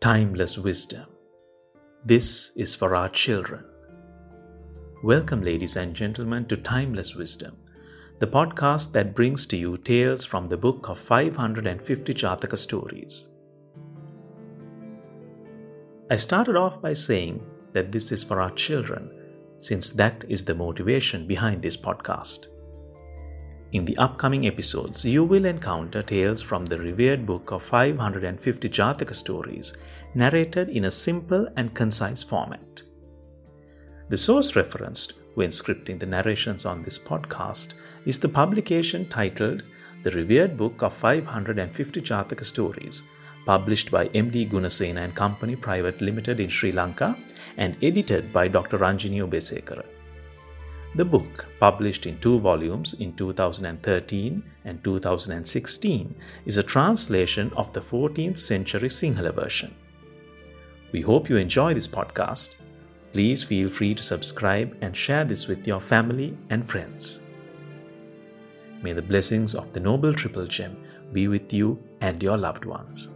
Timeless Wisdom. This is for our children. Welcome, ladies and gentlemen, to Timeless Wisdom, the podcast that brings to you tales from the book of 550 Jataka stories. I started off by saying that this is for our children, since that is the motivation behind this podcast. In the upcoming episodes, you will encounter tales from the revered book of 550 Jataka stories, narrated in a simple and concise format. The source referenced when scripting the narrations on this podcast is the publication titled The Revered Book of 550 Jataka Stories, published by MD Gunasena and Company Private Limited in Sri Lanka and edited by Dr. Ranjini Obeyesekere. The book, published in two volumes in 2013 and 2016, is a translation of the 14th century Sinhala version. We hope you enjoy this podcast. Please feel free to subscribe and share this with your family and friends. May the blessings of the Noble Triple Gem be with you and your loved ones.